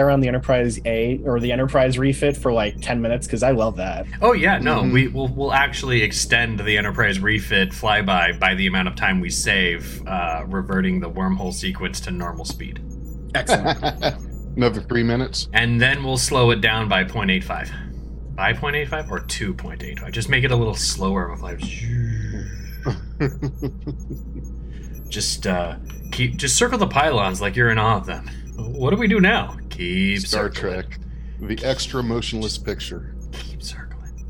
around the Enterprise A or the Enterprise refit for like 10 minutes? Because I love that. Oh yeah, no, Mhm. we will we'll actually extend the Enterprise refit flyby by the amount of time we save, uh, reverting the wormhole sequence to normal speed, Excellent. Another three minutes. and then we'll slow it down by 0.85. By 0.85 or 2.85. Just make it a little slower with like just uh keep just circle the pylons like you're in awe of them. What do we do now? Keep Star circling. Trek. The extra motionless picture. Keep circling.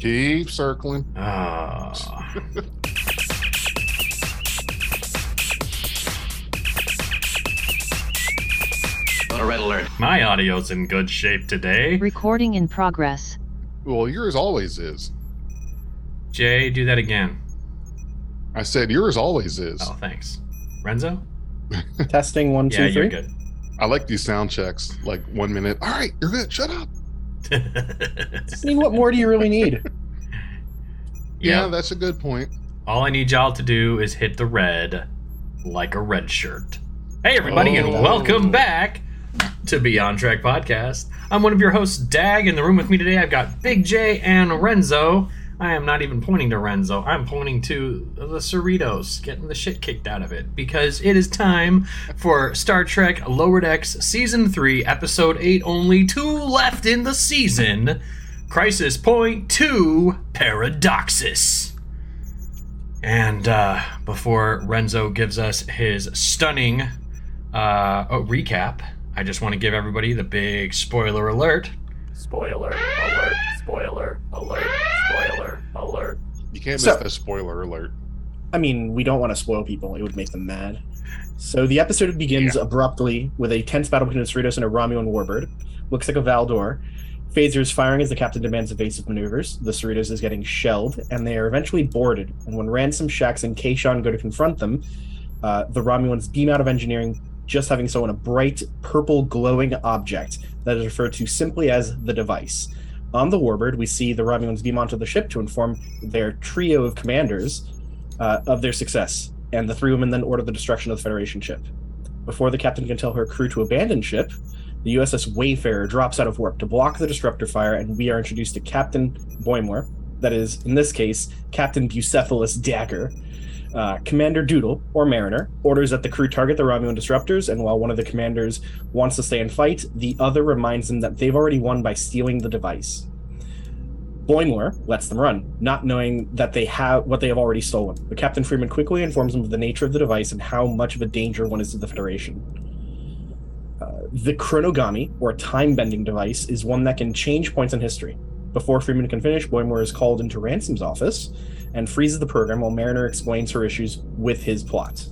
Keep circling. Ah. A red alert. My audio's in good shape today. Recording in progress. Well, yours always is. Jay, do that again. I said yours always is. Oh, thanks. Renzo? Testing one, two, Yeah, you're good. I like these sound checks. Like one minute. All right, you're good. Shut up. I mean, what more do you really need? Yeah, yeah. that's a good point. All I need y'all to do is hit the red like a red shirt. Hey, everybody, and Oh. welcome back to Beyond Track Podcast. I'm one of your hosts, Dag. In the room with me today, I've got Big J and Renzo. I am not even pointing to Renzo. I'm pointing to the Cerritos, getting the shit kicked out of it because it is time for Star Trek Lower Decks Season 3, Episode 8. Only two left in the season. Crisis Point 2 Paradoxus. And uh, before Renzo gives us his stunning uh, oh, recap, I just want to give everybody the big spoiler alert. Spoiler alert. Spoiler alert. Spoiler alert. You can't miss So- that spoiler alert. I mean, we don't want to spoil people. It would make them mad. So the episode begins abruptly with a tense battle between a Cerritos and a Romulan warbird. Looks like a Valdore. Phaser is firing as the captain demands evasive maneuvers. The Cerritos is getting shelled, and they are eventually boarded. And when Ransom, Shax, and Kayshon go to confront them, uh, the Romulans beam out of engineering, just having stolen a bright purple glowing object that is referred to simply as the device. On the warbird, we see the Romulans beam onto the ship to inform their trio of commanders uh, of their success, and the three women then order the destruction of the Federation ship. Before the captain can tell her crew to abandon ship, the USS Wayfarer drops out of warp to block the disruptor fire, and we are introduced to Captain Boimler. That is, in this case, Captain Bucephalus Dagger. Uh, Commander Doodle, or Mariner, orders that the crew target the Romulan disruptors, and while one of the commanders wants to stay and fight, the other reminds them that they've already won by stealing the device. Boimler lets them run, not knowing that they have what they have already stolen. But Captain Freeman quickly informs them of the nature of the device and how much of a danger one is to the Federation. Uh, the chronogami, or time-bending device, is one that can change points in history. Before Freeman can finish, Boimler is called into Ransom's office and freezes the program while Mariner explains her issues with his plot.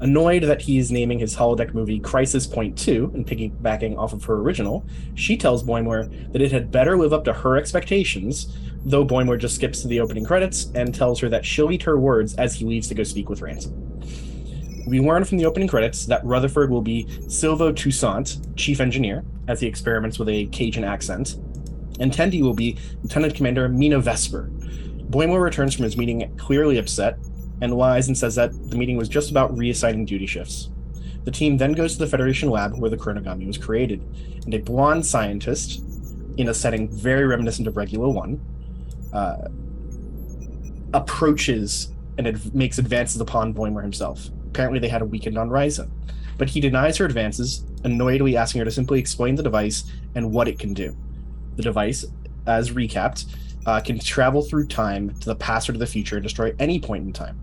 Annoyed that he is naming his holodeck movie Crisis Point 2 and piggybacking off of her original, she tells Boimler that it had better live up to her expectations, though Boimler just skips to the opening credits and tells her that she'll eat her words as he leaves to go speak with Ransom. We learn from the opening credits that Rutherford will be Silvo Toussaint, chief engineer, as he experiments with a Cajun accent, and Tendi will be Lieutenant Commander Mina Vesper. Boimler returns from his meeting clearly upset and lies and says that the meeting was just about reassigning duty shifts. The team then goes to the Federation lab where the chronogami was created, and a blonde scientist, in a setting very reminiscent of Regula 1, uh, approaches and makes advances upon Boimler himself. Apparently, they had a weekend on Risa, but he denies her advances, annoyedly asking her to simply explain the device and what it can do. The device, as recapped, uh, can travel through time to the past or to the future and destroy any point in time,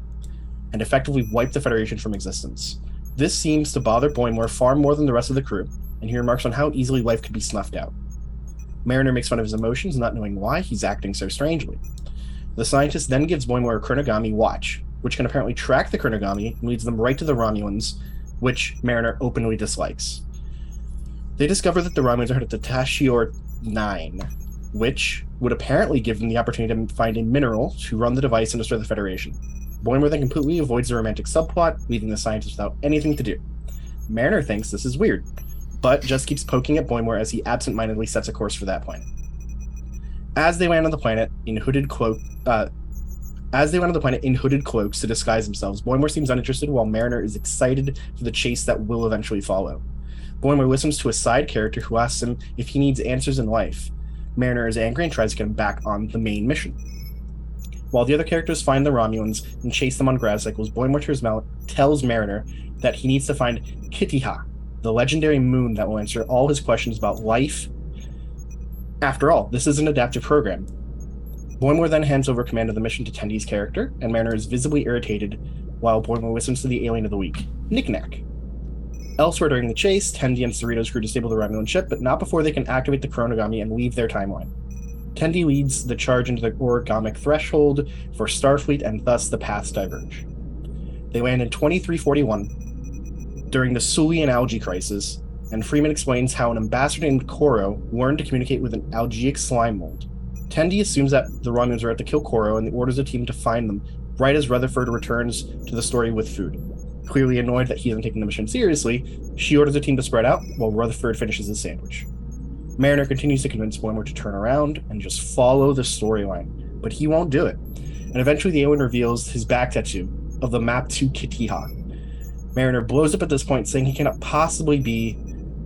and effectively wipe the Federation from existence. This seems to bother Boimler far more than the rest of the crew, and he remarks on how easily life could be snuffed out. Mariner makes fun of his emotions, not knowing why he's acting so strangely. The scientist then gives Boimler a chronogami watch, which can apparently track the chronogami and leads them right to the Romulans, which Mariner openly dislikes. They discover that the Romulans are headed to Tashior 9, which would apparently give them the opportunity to find a mineral to run the device and destroy the Federation. Boimler then completely avoids the romantic subplot, leaving the scientists without anything to do. Mariner thinks this is weird, but just keeps poking at Boimler as he absentmindedly sets a course for that planet. As they land on the planet in hooded cloak, uh, as they land on the planet in hooded cloaks to disguise themselves, Boimler seems uninterested while Mariner is excited for the chase that will eventually follow. Boimler listens to a side character who asks him if he needs answers in life. Mariner is angry and tries to get him back on the main mission. While the other characters find the Romulans and chase them on gravcycles, cycles, tells Mal- tells Mariner that he needs to find Kitiha, the legendary moon that will answer all his questions about life. After all, this is an adaptive program. Boimler then hands over command of the mission to Tendi's character, and Mariner is visibly irritated while Boimler listens to the alien of the week, Knick-Knack. Elsewhere during the chase, Tendi and Cerritos crew disable the Romulan ship, but not before they can activate the Chronogami and leave their timeline. Tendi leads the charge into the origamic threshold for Starfleet, and thus the paths diverge. They land in 2341 during the Sulian algae crisis, and Freeman explains how an ambassador named Koro learned to communicate with an algeic slime mold. Tendi assumes that the Romulans are out to kill Koro and orders a team to find them right as Rutherford returns to the story with food. Clearly annoyed that he isn't taking the mission seriously, she orders the team to spread out while Rutherford finishes his sandwich. Mariner continues to convince Boimler to turn around and just follow the storyline, but he won't do it. And eventually, the alien reveals his back tattoo of the map to Kitiha. Mariner blows up at this point, saying he cannot possibly be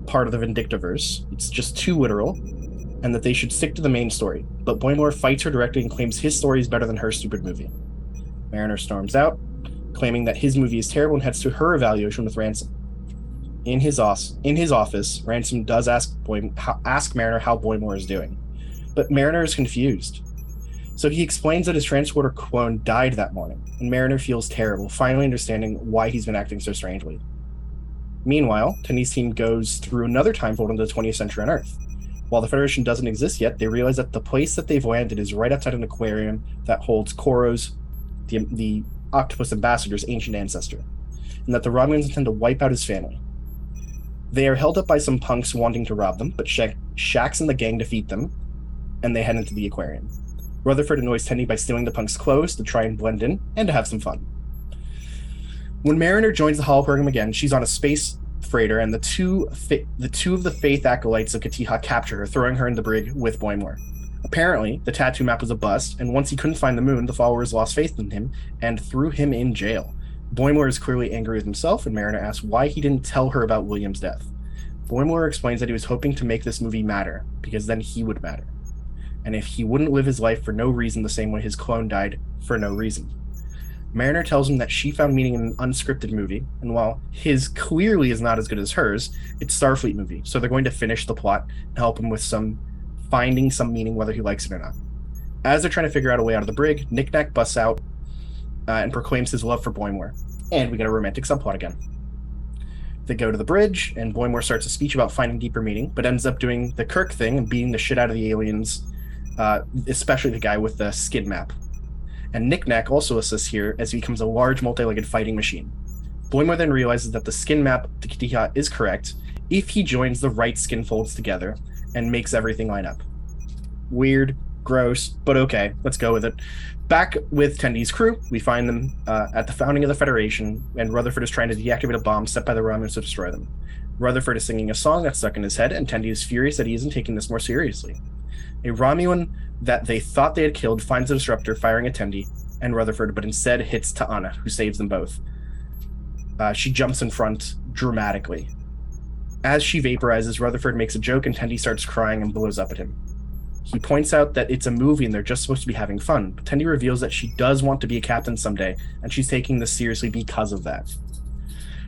part of the Vindictiverse. It's just too literal, and that they should stick to the main story. But Boimler fights her directly and claims his story is better than her stupid movie. Mariner storms out, claiming that his movie is terrible and heads to her evaluation with Ransom. In his, os- in his office, Ransom does ask, Boy- ask Mariner how Boimler is doing, but Mariner is confused. So he explains that his transporter clone died that morning, and Mariner feels terrible, finally understanding why he's been acting so strangely. Meanwhile, Tenny's team goes through another time fold into the 20th century on Earth. While the Federation doesn't exist yet, they realize that the place that they've landed is right outside an aquarium that holds Koro's, the, the octopus ambassador's ancient ancestor, and that the Romulans intend to wipe out his family. They are held up by some punks wanting to rob them, but Shaq, Shax and the gang defeat them, and they head into the aquarium. Rutherford annoys Tenny by stealing the punks' clothes to try and blend in and to have some fun. When Mariner joins the Holo program again, she's on a space freighter, and the two fa- the two of the Faith acolytes of Katiha capture her, throwing her in the brig with Boimler. Apparently, the tattoo map was a bust, and once he couldn't find the moon, the followers lost faith in him and threw him in jail. Boimler is clearly angry with himself, and Mariner asks why he didn't tell her about William's death. Boimler explains that he was hoping to make this movie matter, because then he would matter. And if he wouldn't live his life for no reason the same way his clone died for no reason. Mariner tells him that she found meaning in an unscripted movie, and while his clearly is not as good as hers, it's Starfleet movie, so they're going to finish the plot and help him with some finding some meaning whether he likes it or not. As they're trying to figure out a way out of the brig, Knick-Knack busts out uh, and proclaims his love for Boymore. And we get a romantic subplot again. They go to the bridge, and Boymore starts a speech about finding deeper meaning, but ends up doing the Kirk thing and beating the shit out of the aliens, uh, especially the guy with the skid map. And Knick-Knack also assists here as he becomes a large multi-legged fighting machine. Boymore then realizes that the skin map to Kitiha is correct if he joins the right skin folds together and makes everything line up. Weird, gross, but okay, let's go with it. Back with Tendi's crew, we find them uh, at the founding of the Federation, and Rutherford is trying to deactivate a bomb set by the Romulans to destroy them. Rutherford is singing a song that's stuck in his head, and Tendi is furious that he isn't taking this more seriously. A Romulan that they thought they had killed finds the disruptor firing at Tendi and Rutherford, but instead hits T'Ana, who saves them both. Uh, she jumps in front dramatically. As she vaporizes, Rutherford makes a joke and Tendi starts crying and blows up at him. He points out that it's a movie and they're just supposed to be having fun, but Tendi reveals that she does want to be a captain someday, and she's taking this seriously because of that.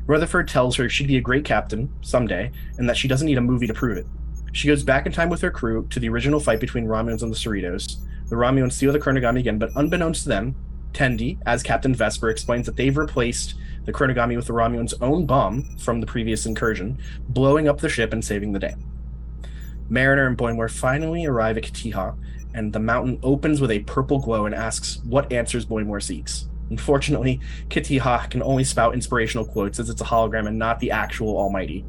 Rutherford tells her she'd be a great captain someday, and that she doesn't need a movie to prove it. She goes back in time with her crew to the original fight between Romulans and the Cerritos. The Romulans steal the Chronogami again, but unbeknownst to them, Tendi, as Captain Vesper, explains that they've replaced the Chronogami with the Romulans' own bomb from the previous incursion, blowing up the ship and saving the day. Mariner and Boimler finally arrive at Katiha, and the mountain opens with a purple glow and asks what answers Boimler seeks. Unfortunately, Katiha can only spout inspirational quotes as it's a hologram and not the actual Almighty.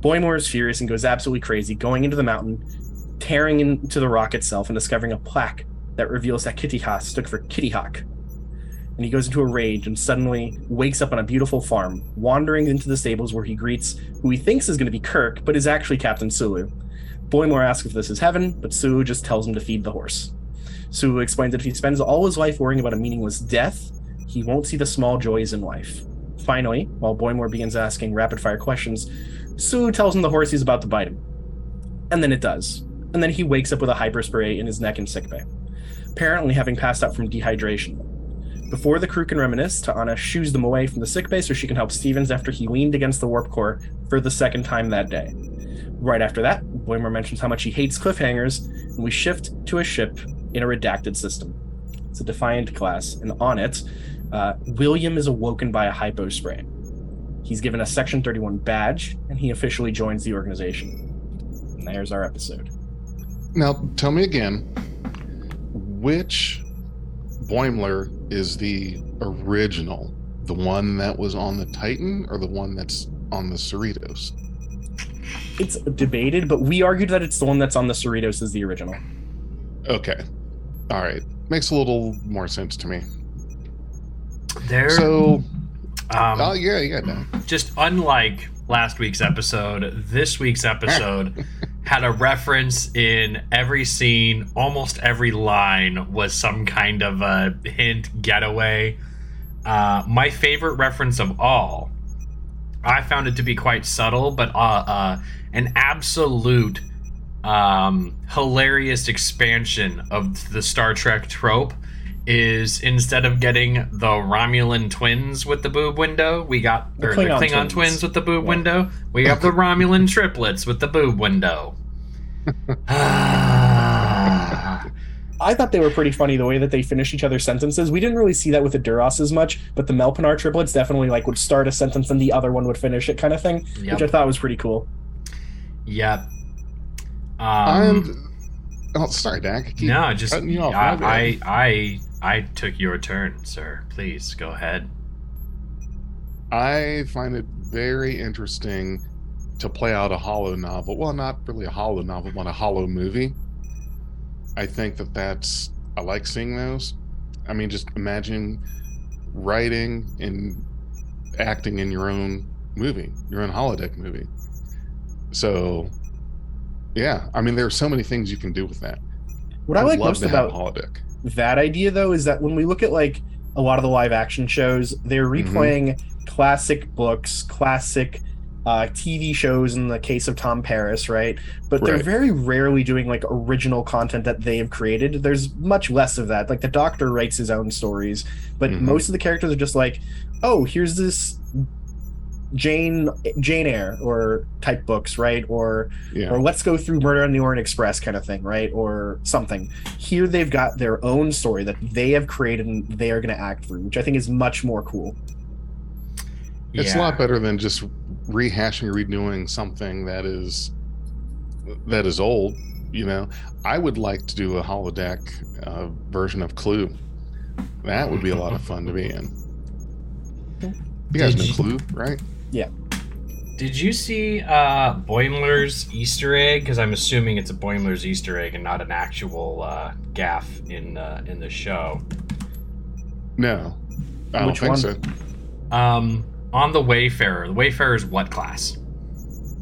Boimler is furious and goes absolutely crazy, going into the mountain, tearing into the rock itself, and discovering a plaque that reveals that Kitiha stood for Kitty Hawk. And he goes into a rage and suddenly wakes up on a beautiful farm, wandering into the stables where he greets who he thinks is going to be Kirk, but is actually Captain Sulu. Boimler asks if this is heaven, but Sulu just tells him to feed the horse. Sulu explains that if he spends all his life worrying about a meaningless death, he won't see the small joys in life. Finally, while Boimler begins asking rapid fire questions, Sulu tells him the horse is about to bite him. And then it does. And then he wakes up with a hypospray in his neck in sickbay, apparently having passed out from dehydration. Before the crew can reminisce, T'Ana shoos them away from the sickbay so she can help Stevens after he leaned against the warp core for the second time that day. Right after that, Boimler mentions how much he hates cliffhangers, and we shift to a ship in a redacted system. It's a Defiant class, and on it, uh, William is awoken by a hypo spray. He's given a Section 31 badge, and he officially joins the organization. And there's our episode. Now, tell me again, which Boimler is the original? The one that was on the Titan or the one that's on the Cerritos? It's debated, but we argued that it's the one that's on the Cerritos is the original. Okay. All right. Makes a little more sense to me. There. So, um, oh, yeah, yeah, no. just unlike last week's episode, this week's episode had a reference in every scene. Almost every line was some kind of a hint getaway. Uh, my favorite reference of all, I found it to be quite subtle, but uh, uh, an absolute um, hilarious expansion of the Star Trek trope is instead of getting the Romulan twins with the boob window, we got The or the Klingon Klingon twins. twins. with the boob Yeah. window. We have the Romulan triplets with the boob window. I thought they were pretty funny the way that they finished each other's sentences. We didn't really see that with the Duras as much, but the Melpinar triplets definitely like would start a sentence and the other one would finish it, kind of thing, which I thought was pretty cool. Yep. Um, and, oh, sorry, Dak. No, just you off. I, I, I, I took your turn, sir. Please go ahead. I find it very interesting to play out a holonovel. Well, not really a holonovel, but a hollow movie. I think that that's, I like seeing those. I mean, just imagine writing and acting in your own movie, your own holodeck movie. So, yeah, I mean, there are so many things you can do with that. What I I'd like love most to have about holodeck. That idea though is that when we look at like a lot of the live action shows they're Mm-hmm. replaying classic books classic uh, tv shows in the case of tom paris right but they're very rarely doing like original content that they have created there's much less of that like the doctor writes his own stories but Mhm. most of the characters are just like oh here's this jane jane eyre or type books right or Yeah. or let's go through Murder on the Orient Express kind of thing, right? Or something. Here they've got their own story that they have created and they are going to act through, which I think is much more cool. It's Yeah. a lot better than just rehashing or redoing something that is that is old. You know, I would like to do a holodeck uh, version of Clue. That would be a lot of fun to be in. You guys Did know Clue, right? Did you see uh, Boimler's Easter egg? Because I'm assuming it's a Boimler's Easter egg and not an actual uh, gaffe in uh, in the show. No, I Which don't one? think so. Um, on the Wayfarer, the Wayfarer is what class?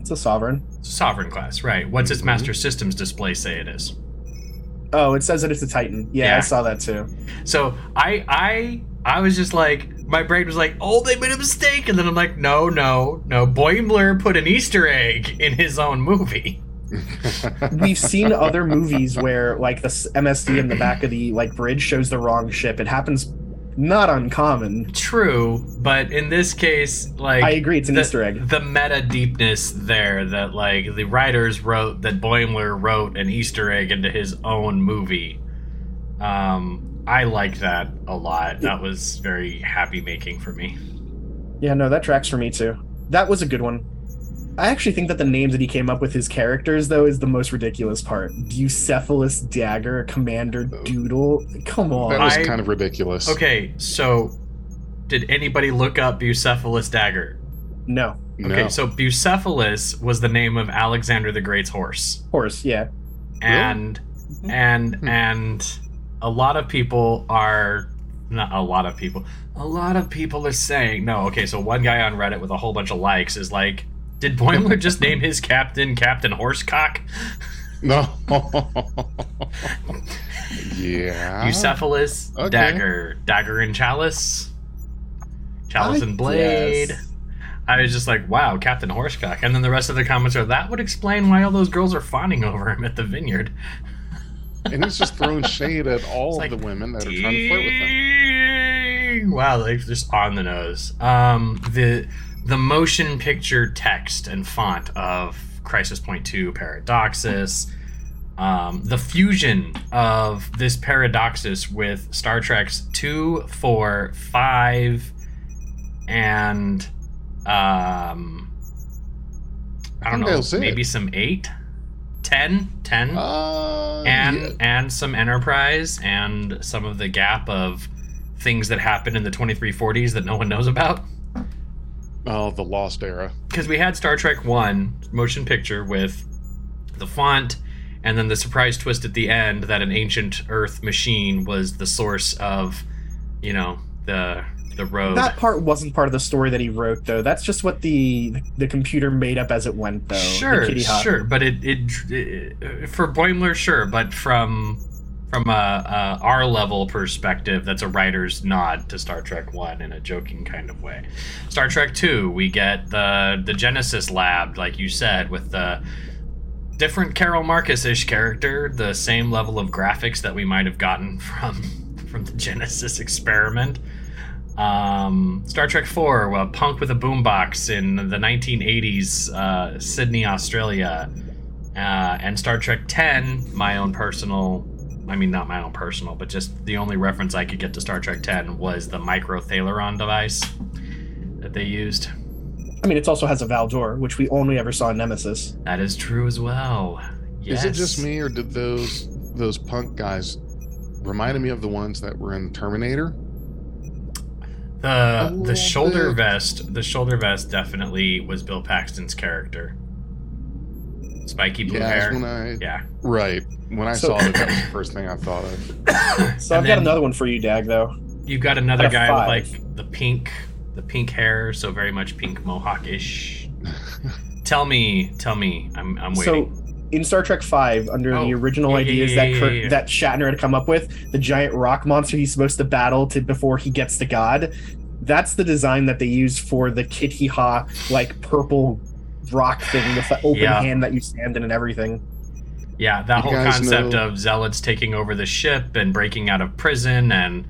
It's a sovereign. It's a sovereign class, right? What's its Mhm. Master Systems display say it is? Oh, it says that it's a Titan. Yeah, Yeah. I saw that too. So I I I was just like my brain was like, oh, they made a mistake, and then I'm like, no, no, no. Boimler put an Easter egg in his own movie. We've seen other movies where like the MSD in the back of the like bridge shows the wrong ship. It happens not uncommon. True, but in this case, like I agree, it's an the, Easter egg. The meta deepness there that like the writers wrote that Boimler wrote an Easter egg into his own movie. Um, I liked that a lot. That was very happy making for me. Yeah, no, that tracks for me too. That was a good one. I actually think that the names that he came up with his characters though is the most ridiculous part. Bucephalus Dagger, Commander Doodle. Come on. that was I- kind of ridiculous. Okay, so did anybody look up Bucephalus dagger? no. No. Okay, so Bucephalus was the name of Alexander the Great's horse. Horse, yeah. and and Hmm. and a lot of people are not a lot of people a lot of people are saying no okay so one guy on reddit with a whole bunch of likes is like did boimler just name his captain captain horsecock no. yeah. Bucephalus, okay. dagger dagger and chalice chalice I and blade guess. I was just like, wow, Captain Horsecock. And then the rest of the comments are, that would explain why all those girls are fawning over him at the vineyard. And he's just throwing shade at all of like, the women that are trying to flirt with him. Wow, like just on the nose. Um, the the motion picture text and font of Crisis Point Two Paradoxus, um, the fusion of this Paradoxus with Star Trek's two, four, five, and um, I don't know, it. maybe some eight, ten, ten Uh, and yeah. and some enterprise and some of the gap of things that happened in the 2340s that no one knows about oh, the Lost Era. because we had star trek 1 motion picture with the font and then the surprise twist at the end that an ancient earth machine was the source of you know the the road That part wasn't part of the story that he wrote, though. That's just what the the computer made up as it went, though. Sure sure but it, it, it for boimler sure but from from a, a our level perspective that's a writer's nod to star trek 1 in a joking kind of way star trek 2 we get the the genesis lab like you said with the different carol marcus-ish character the same level of graphics that we might have gotten from from the genesis experiment um, Star Trek 4, well, punk with a boombox in the 1980s, uh, Sydney, Australia. Uh, and Star Trek 10, my own personal, I mean, not my own personal, but just the only reference I could get to Star Trek 10 was the micro Thalaron device that they used. I mean, it also has a Valdore, which we only ever saw in Nemesis. That is true as well. Yes. Is it just me, or did those those punk guys reminded me of the ones that were in Terminator? The the oh, shoulder bit. vest, the shoulder vest definitely was Bill Paxton's character. Spiky blue yeah, hair. when I Yeah. right when I So- saw it, that was the first thing I thought of. So I've got another one for you, Dag, though. You've got another Out of guy five. with like the pink, the pink hair, so very much pink mohawk-ish. tell me, tell me, I'm, I'm waiting. So in Star Trek Five, under Oh, the original yeah, yeah, ideas yeah, that yeah, Kirk, yeah, yeah. that Shatner had come up with, the giant rock monster he's supposed to battle to before he gets to God, that's the design that they use for the Kitty Ha like purple rock thing with the open Yeah. hand that you stand in and everything. yeah, that You whole concept know- of zealots taking over the ship and breaking out of prison and,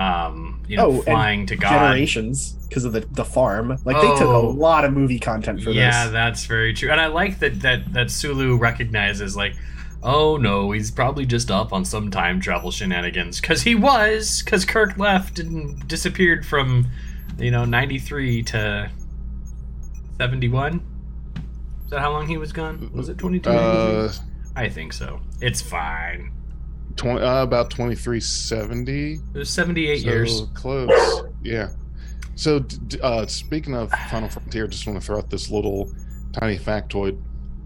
um, you know, Oh, flying to God. Generations because of the the farm. Like they took a Oh. lot of movie content for yeah, this. Yeah, that's very true. And I like that that that Sulu recognizes like, oh no, he's probably just up on some time travel shenanigans because he was because Kirk left and disappeared from, you know, ninety three to seventy one. Is that how long he was gone? Was it twenty two? Uh, I think so. It's fine. 20, uh, about twenty three seventy. It was seventy eight so years. close. Yeah. So, uh, speaking of Final Frontier, just want to throw out this little tiny factoid.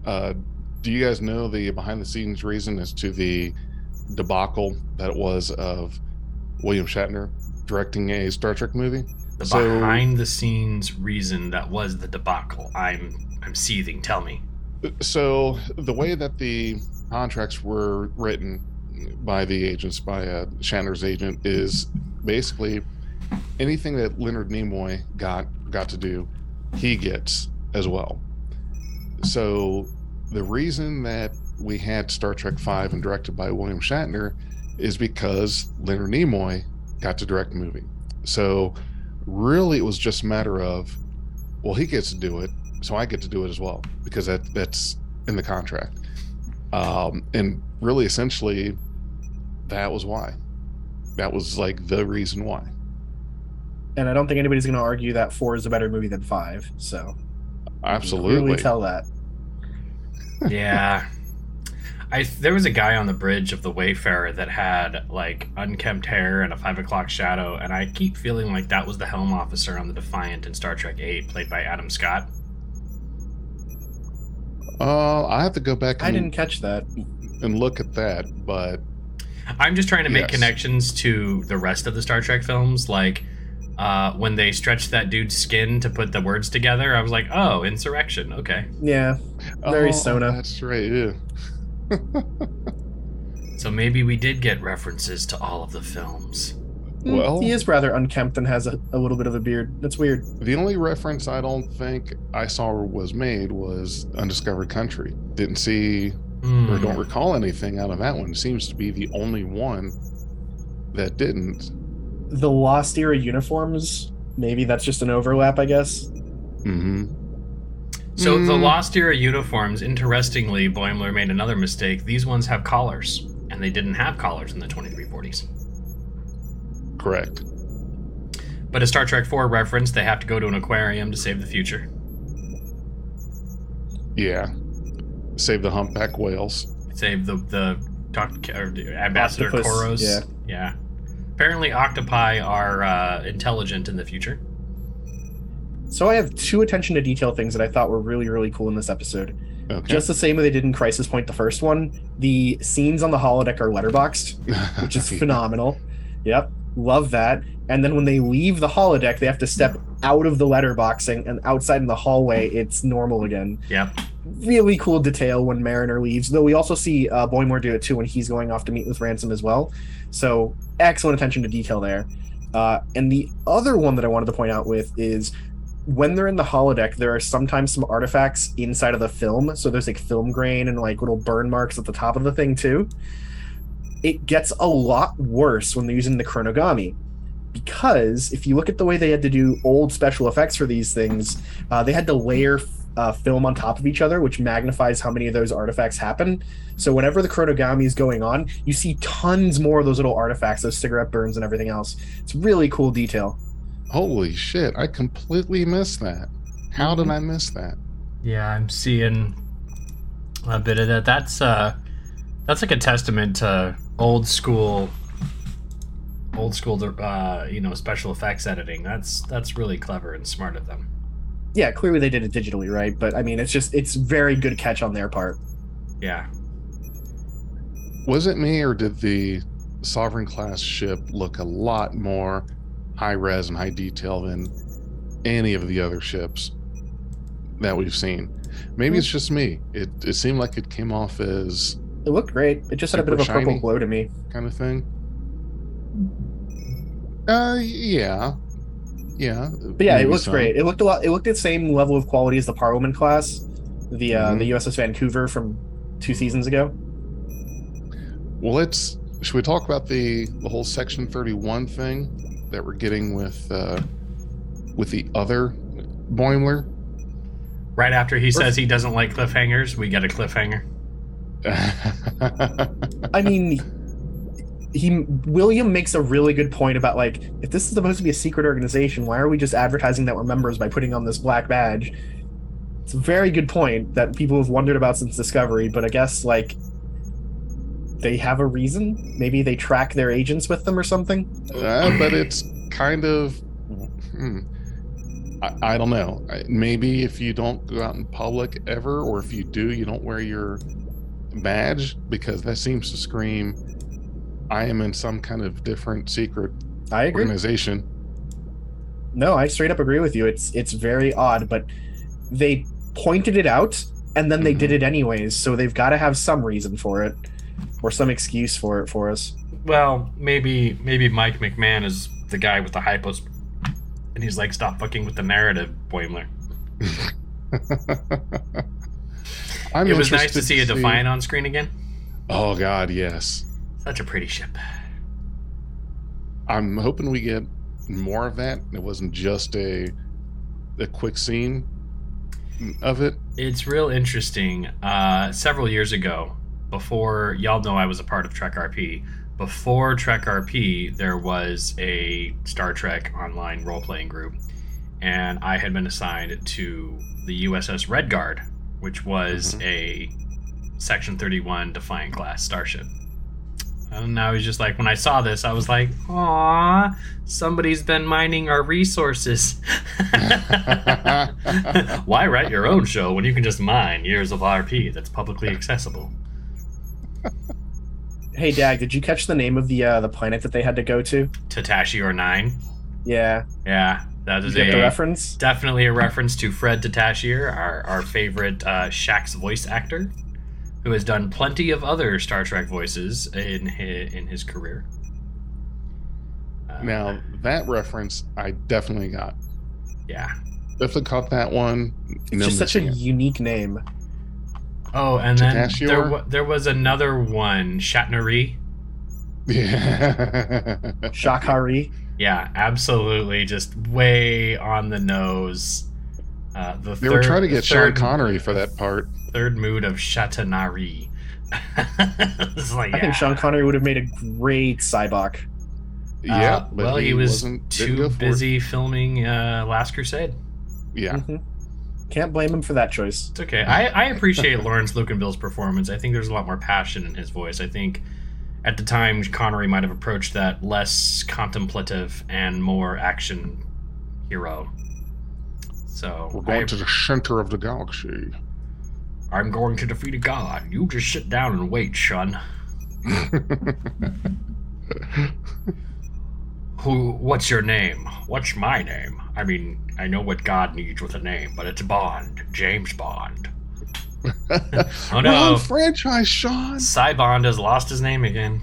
Uh, do you guys know the behind the scenes reason as to the debacle that it was of William Shatner directing a Star Trek movie? The so- behind the scenes reason that was the debacle. I'm I'm seething. Tell me. So, the way that the contracts were written by the agents, by uh, Shatner's agent, is basically anything that Leonard Nimoy got got to do, he gets as well. So the reason that we had Star Trek Five and directed by William Shatner is because Leonard Nimoy got to direct the movie. So really, it was just a matter of, well, he gets to do it, so I get to do it as well because that that's in the contract. Um, and really, essentially, that was why. That was like the reason why. And I don't think anybody's going to argue that four is a better movie than five. So Absolutely. clearly tell that. yeah. I there was a guy on the bridge of the Wayfarer that had like unkempt hair and a five o'clock shadow, and I keep feeling like that was the helm officer on the Defiant in Star Trek Eight, played by Adam Scott. Uh, I have to go back I didn't catch that. and look at that, but I'm just trying to make Yes. connections to the rest of the Star Trek films, like uh, when they stretched that dude's skin to put the words together. I was like, oh, insurrection. Okay, Yeah, Very oh, Son'a. That's right. Yeah. so maybe we did get references to all of the films. Mm, Well- he is rather unkempt and has a, a little bit of a beard. That's weird. The only reference I don't think I saw was made was Undiscovered Country. Didn't see Hmm. or don't recall anything out of that one. Seems to be the only one that didn't. The Lost Era uniforms. Maybe that's just an overlap, I guess. Mm-hmm. So the Mm. Lost Era uniforms, interestingly, Boimler made another mistake. These ones have collars, and they didn't have collars in the 2340s. Correct. But a Star Trek 4 reference, they have to go to an aquarium to save the future. Yeah. Save the humpback whales. Save the the doc, or the Ambassador Octopus, Koros. yeah. Yeah. Apparently, octopi are uh, intelligent in the future. So I have two attention to detail things that I thought were really, really cool in this episode. Okay. Just the same way they did in Crisis Point, the first one. The scenes on the holodeck are letterboxed, which is phenomenal. Yep, love that. And then when they leave the holodeck, they have to step out of the letterboxing, and outside in the hallway, it's normal again. Yeah. Really cool detail when Mariner leaves. Though we also see uh, Boymore do it too when he's going off to meet with Ransom as well. So excellent attention to detail there. Uh, and the other one that I wanted to point out with is when they're in the holodeck, there are sometimes some artifacts inside of the film. So there's like film grain and like little burn marks at the top of the thing too. It gets a lot worse when they're using the chronogami. Because if you look at the way they had to do old special effects for these things, uh, they had to layer uh, film on top of each other, which magnifies how many of those artifacts happen. So whenever the chronogami is going on, you see tons more of those little artifacts, those cigarette burns and everything else. It's really cool detail. Holy shit! I completely missed that. How did I miss that? Yeah, I'm seeing a bit of that. That's uh that's like a testament to old school old school uh you know special effects editing. That's that's really clever and smart of them. Yeah, clearly they did it digitally, right? But I mean, it's just it's very good catch on their part. Yeah. Was it me or did the Sovereign class ship look a lot more high res and high detail than any of the other ships that we've seen? Maybe it's just me. It it seemed like it came off as It looked great. It just had a bit of a Super purple glow to me. kind of thing. Uh, yeah, yeah. But yeah, it maybe looked great. It looked a lot. It looked the same level of quality as the Parliament class, the uh, Mhm. the USS Vancouver from two seasons ago. Well, let's. Should we talk about the the whole Section Thirty One thing that we're getting with uh, with the other Boimler? Right after he says he doesn't like cliffhangers, we get a cliffhanger. I mean, he William makes a really good point about like if this is supposed to be a secret organization, why are we just advertising that we're members by putting on this black badge? It's a very good point that people have wondered about since Discovery, but I guess like they have a reason. Maybe they track their agents with them or something. Uh, but it's kind of. Hmm, I, I don't know. Maybe if you don't go out in public ever, or if you do, you don't wear your badge because that seems to scream, I am in some kind of different secret I agree. organization. No, I straight up agree with you. It's it's very odd, but they pointed it out and then they Mhm. did it anyways, so they've got to have some reason for it or some excuse for it for us. Well, maybe maybe Mike McMahan is the guy with the hypos and he's like, stop fucking with the narrative, Boimler. I'm it was nice to see a Defiant on screen again. Oh God, yes. Such a pretty ship. I'm hoping we get more of that. It wasn't just a a quick scene of it. It's real interesting. Uh, several years ago, before y'all know I was a part of Trek RP, before Trek RP, there was a Star Trek online role playing group, and I had been assigned to the USS Red Guard, which was Mhm. a Section 31 Defiant class starship. And I was just like, when I saw this, I was like, "Aw, somebody's been mining our resources." Why write your own show when you can just mine years of RP that's publicly accessible? Hey Dag, did you catch the name of the uh, the planet that they had to go to? Tatasciore Nine. Yeah, Yeah, that you is get the a reference. definitely a reference to Fred Tatasciore, our, our favorite uh, Shax's voice actor, who has done plenty of other Star Trek voices in his, in his career. Uh, Now that reference, I definitely got. yeah. Definitely caught that one. It's no just such a it. unique name. Oh, and then there, wa- there was another one, Shatnery. Yeah. Shakari. Yeah, absolutely, just way on the nose. Uh, the They were trying to get Sean Connery for that part. third mood of Shatanari. it's like, I think. Sean Connery would have made a great Sybok. Yeah, Uh, but well, he, was wasn't- too go it. busy filming uh, Last Crusade. Yeah, Mhm. Can't blame him for that choice. It's okay. I, I appreciate Laurence Luckinbill's performance. I think there's a lot more passion in his voice. I think at the time Connery might have approached that less contemplative and more action hero. So we're going I, to the center of the galaxy. I'm going to defeat a god. You just sit down and wait, Shun. Who? What's your name? What's my name? I mean, I know what God needs with a name, but it's Bond, James Bond. oh no, Wrong franchise, Sean. Cy Bond has lost his name again.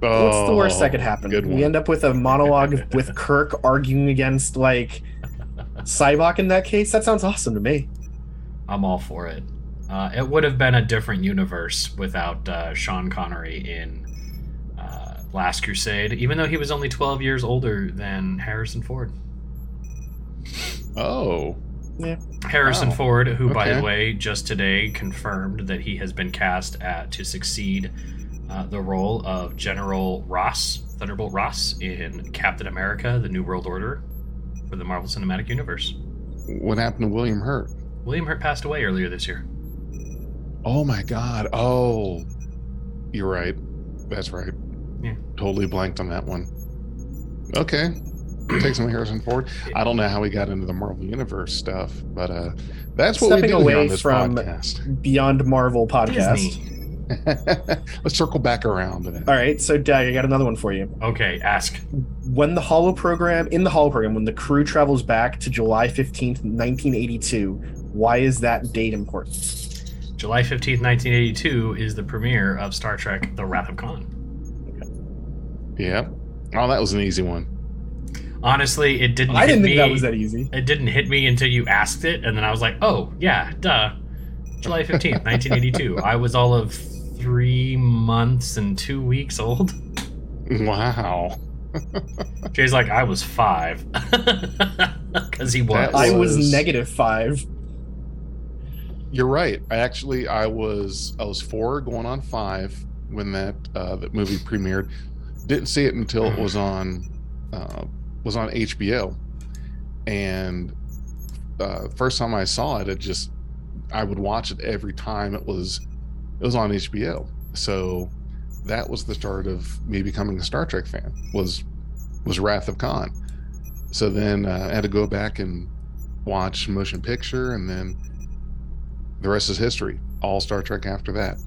What's the worst that Oh, could happen? Good We end up with a monologue with Kirk arguing against like Sybok in that case. That sounds awesome to me. I'm all for it. Uh, it would have been a different universe without uh, Sean Connery in uh, Last Crusade, even though he was only 12 years older than Harrison Ford. Oh, Harrison Wow. Ford, who, by the way, just today confirmed that he has been cast at, to succeed uh, the role of General Ross, Thunderbolt Ross, in Captain America: The New World Order for the Marvel Cinematic Universe. what happened to William Hurt? William Hurt passed away earlier this year. Oh my God. Oh, you're right. That's right. Yeah. Totally blanked on that one. Okay. Take some Harrison Ford. I don't know how we got into the Marvel Universe stuff, but uh that's what Stepping we do here away on this from- podcast. Beyond Marvel podcast. Let's circle back around to that. All right, so Dag, I got another one for you. Okay, ask. When the Holo program, in the Holo program, when the crew travels back to July 15th, 1982, why is that date important? July 15th, 1982 is the premiere of Star Trek The Wrath of Khan. Yeah. Oh, that was an easy one. Honestly, it didn't I hit didn't me. think that was that easy. It didn't hit me until you asked it, and then I was like, oh, yeah, duh. July 15th, 1982. I was all of three months and two weeks old. Wow. Jay's like, I was five. Because he was. I was was- negative five. You're right. I actually I was I was four going on five when that uh that movie premiered. Didn't see it until it was on uh was on HBO. And uh first time I saw it, it just I would watch it every time it was it was on HBO. So that was the start of me becoming a Star Trek fan. Was was Wrath of Khan. So then uh, I had to go back and watch motion picture, and then the rest is history. All Star Trek after that.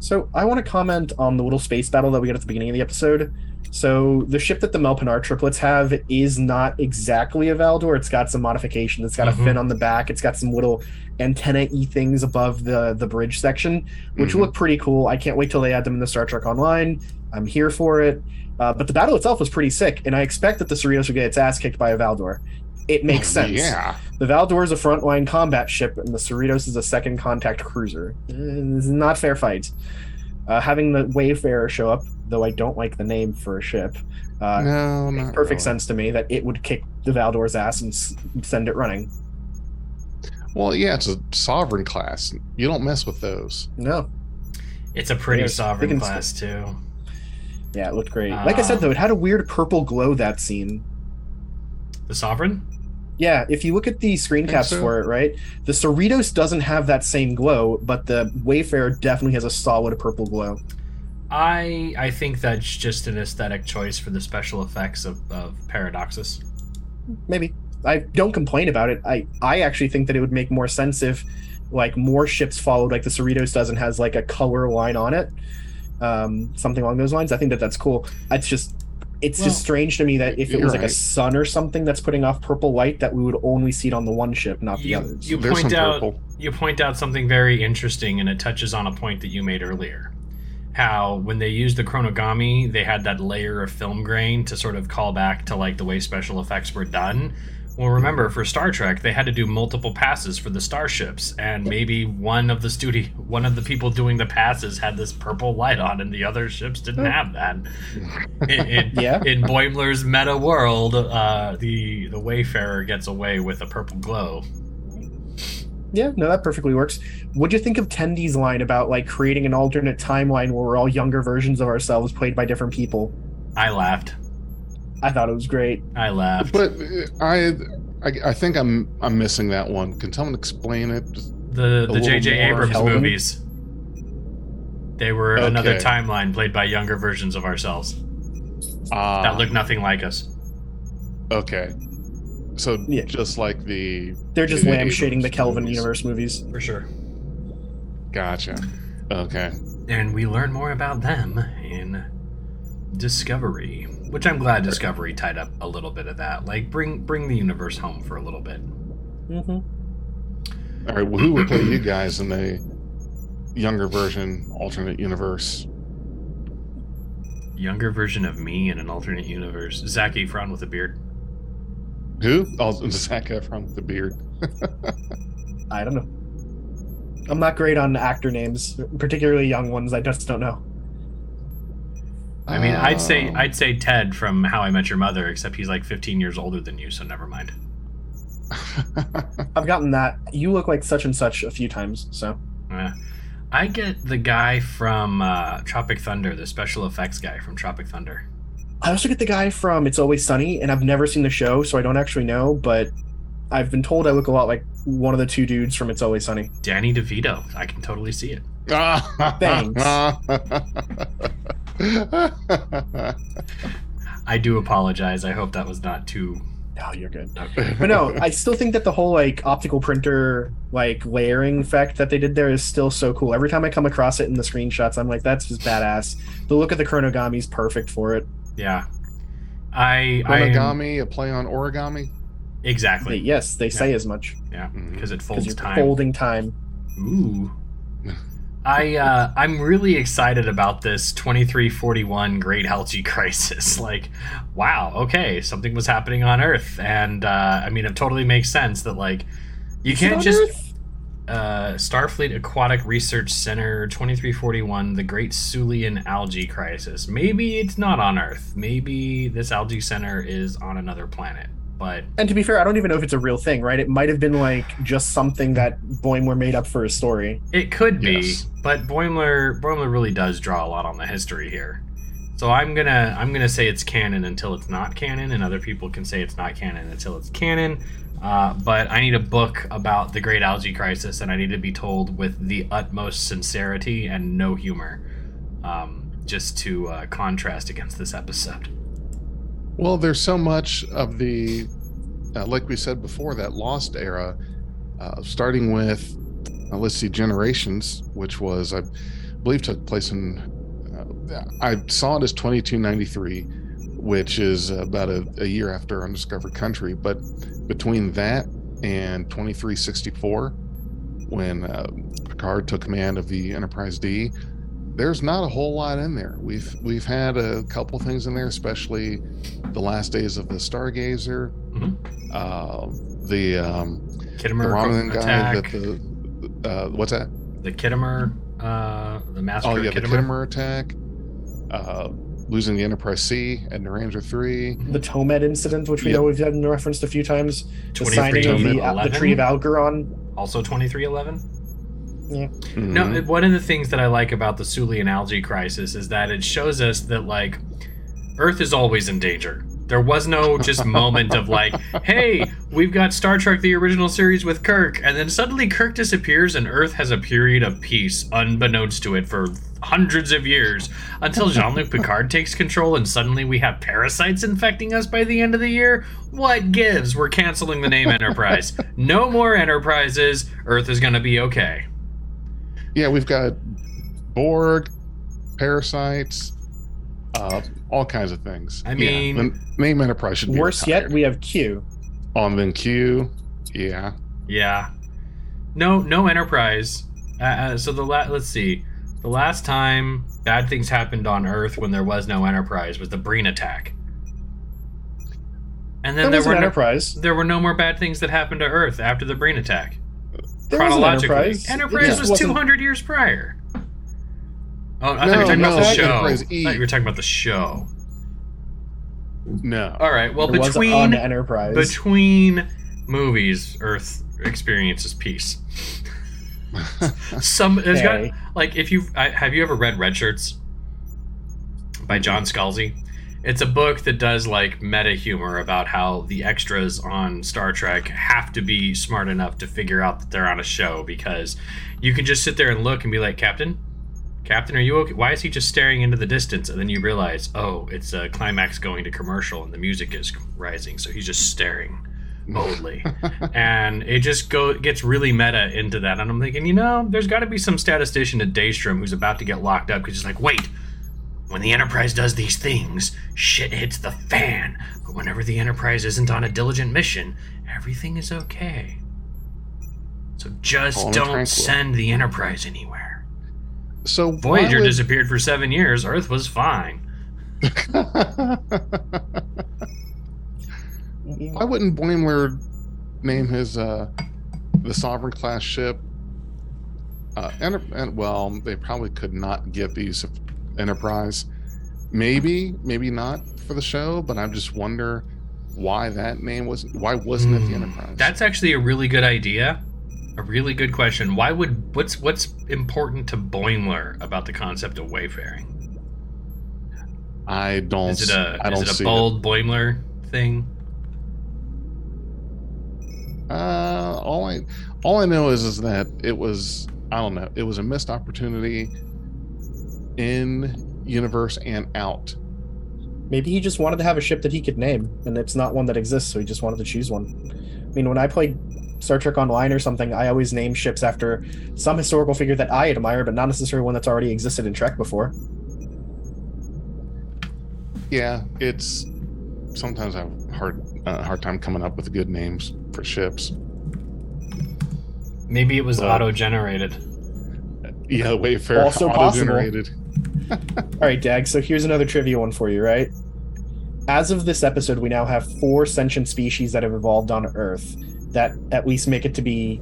So I want to comment on the little space battle that we got at the beginning of the episode. So the ship that the Melpinar triplets have is not exactly a Valdore. It's got some modifications. It's got Mhm. a fin on the back. It's got some little antenna-y things above the the bridge section, which Mhm. look pretty cool. I can't wait till they add them in the Star Trek Online. I'm here for it. Uh, but the battle itself was pretty sick, and I expect that the Cerritos will get its ass kicked by a Valdore. It makes Oh, sense. Yeah. The Valdore is a frontline combat ship, and the Cerritos is a second contact cruiser. Uh, This is not fair fight. Uh, having the Wayfarer show up, though I don't like the name for a ship, uh, no, makes perfect really. sense to me that it would kick the Valdore's ass and s- send it running. Well, yeah, it's a sovereign class. You don't mess with those. No, It's a pretty Yes, sovereign they can class, too. yeah, it looked great. Like I said, though, it had a weird purple glow that scene. The Sovereign? Yeah, if you look at the screen caps so? for it, right, the Cerritos doesn't have that same glow, but the Wayfarer definitely has a solid purple glow. I I think that's just an aesthetic choice for the special effects of, of Paradoxus. maybe i don't complain about it i i actually think that it would make more sense if like more ships followed like the cerritos does and has like a color line on it um something along those lines i think that that's cool it's just it's Well, just strange to me that if it was like a sun or something that's putting off purple light that we would only see it on the one ship not the You- others you- There's point out- purple. You point out something very interesting, and it touches on a point that you made earlier. how when they used the chronogami, they had that layer of film grain to sort of call back to like the way special effects were done. Well, remember for Star Trek, they had to do multiple passes for the starships, and maybe one of the studio, one of the people doing the passes had this purple light on, and the other ships didn't have that. In, in, Yeah. in Boimler's meta world, uh, the the Wayfarer gets away with a purple glow. Yeah, no, that perfectly works. What'd you think of Tendi's line about like creating an alternate timeline where we're all younger versions of ourselves played by different people? I laughed. I thought it was great. I laughed. But uh, I, I, I think I'm I'm missing that one. Can someone explain it? Just- the the J.J. more Abrams Kelvin? movies. They were another timeline played by younger versions of ourselves Ah, that looked nothing like us. okay. So Yeah. just like the They're just J.J. lampshading the Kelvin movies. universe movies. For sure. Gotcha. Okay. And we learn more about them in Discovery, which I'm glad Discovery tied up a little bit of that. Like bring bring the universe home for a little bit. hmm All right. Well, who would play you guys in the younger version alternate universe? Younger version of me in an alternate universe. Zac Efron with a beard. Who? Oh, Zac Efron with a beard. I don't know. I'm not great on actor names, particularly young ones. I just don't know. I mean, I'd say Um, I'd say Ted from How I Met Your Mother, except he's like 15 years older than you, so never mind. I've gotten that. You look like such and such a few times, so Yeah. I get the guy from uh, Tropic Thunder, the special effects guy from Tropic Thunder. I also get the guy from It's Always Sunny, and I've never seen the show, so I don't actually know. But I've been told I look a lot like one of the two dudes from It's Always Sunny. Danny DeVito. I can totally see it. Thanks. I do apologize. I hope that was not too. No, you're good. But no, I still think that the whole like optical printer like layering effect that they did there is still so cool. Every time I come across it in the screenshots, I'm like, that's just badass. The look of the chronogami is perfect for it. Yeah. I. I Origami, a play on origami. They, exactly. yes, they say as much Yeah. Mhm. Because it folds you're time. folding time. Ooh. I uh, I'm really excited about this 2341 Great Algae Crisis. Like, wow, okay, something was happening on Earth, and uh, I mean, it totally makes sense that like you Is can't just uh, Starfleet Aquatic Research Center 2341 The Great Sulian Algae Crisis. Maybe it's not on Earth. Maybe this algae center is on another planet. But And to be fair, I don't even know if it's a real thing, right? It might have been like just something that Boimler made up for his story. It could be, Yes. but Boimler Boimler really does draw a lot on the history here. So I'm gonna I'm gonna say it's canon until it's not canon, and other people can say it's not canon until it's canon. Uh, but I need a book about the Great Algae Crisis, and I need to be told with the utmost sincerity and no humor, um, just to uh, contrast against this episode. Well, there's so much of the, uh, like we said before, that lost era, uh, starting with, uh, let's see, Generations, which was, I believe, took place in, uh, I saw it as 2293, which is about a, a year after Undiscovered Country. But between that and 2364, when uh, Picard took command of the Enterprise D, there's not a whole lot in there. We've we've had a couple things in there, especially the last days of the Stargazer, Mhm. uh, the um, the Romulan guy that the uh, what's that? the Khitomer, uh, the master Oh yeah, the Khitomer. Khitomer attack, uh, losing the Enterprise C at Narendra three. The Tomed incident, which we Yep. know we've had referenced a few times, the signing of the, uh, the Treaty of Algeron. Also 2311. Mhm. No, one of the things that I like about the Sulian algae crisis is that it shows us that like Earth is always in danger. There was no just moment of like, hey, we've got Star Trek the original series with Kirk, and then suddenly Kirk disappears and Earth has a period of peace unbeknownst to it for hundreds of years until Jean-Luc Picard takes control and suddenly we have parasites infecting us by the end of the year. What gives? We're canceling the name Enterprise. No more Enterprises. Earth is going to be okay. Yeah, we've got Borg, parasites, uh, all kinds of things. I Yeah, mean- the name Enterprise should be Worse yet, we have Q. on then Q. Yeah, Yeah. No, no Enterprise. Uh, uh, so the la- let's see. The last time bad things happened on Earth when there was no Enterprise was the Breen attack. And then There there were no, Enterprise. there were no more bad things that happened to Earth after the Breen attack. There Chronologically, Enterprise. Enterprise, It was 200 years prior. Oh, I thought No, you were talking about the show. Enterprise I E. thought you were talking about the show. No. All right. Well, There was between Enterprise. between movies, Earth experiences peace. Some there's Okay. got like if you have you ever read Red Shirts by John Scalzi? It's a book that does like meta humor about how the extras on Star Trek have to be smart enough to figure out that they're on a show because you can just sit there and look and be like, Captain, Captain, are you okay? Why is he just staring into the distance? And then you realize, oh, it's a climax going to commercial and the music is rising, so he's just staring boldly. and it just go gets really meta into that. And I'm thinking, you know, there's got to be some statistician at Daystrom who's about to get locked up because he's like, wait, when the Enterprise does these things, shit hits the fan. But whenever the Enterprise isn't on a diligent mission, everything is okay. So just don't tranquil. send the Enterprise anywhere. So Voyager would- disappeared for seven years. Earth was fine. Why wouldn't Boimler name his uh the Sovereign class ship? Uh, enter- and well, they probably could not get these Enterprise. Maybe, maybe not for the show, but I just wonder why that name was. Why wasn't it the Hmm. Enterprise? That's actually a really good idea. A really good question. Why would what's what's important to Boimler about the concept of wayfaring? I don't. Is it a I don't is it a bold Boimler thing? Uh, all I all I know is is that it was I don't know it was a missed opportunity in universe and out. Maybe he just wanted to have a ship that he could name, and it's not one that exists, so he just wanted to choose one. I mean, when I played Star Trek Online or something, I always name ships after some historical figure that I admire, but not necessarily one that's already existed in Trek before. Yeah, it's sometimes I have a hard uh, hard time coming up with good names for ships. Maybe it was auto generated. Yeah, Wayfair Also auto-generated. All right, Dag. So here's another trivia one for you, right? As of this episode, we now have four sentient species that have evolved on Earth that at least make it to be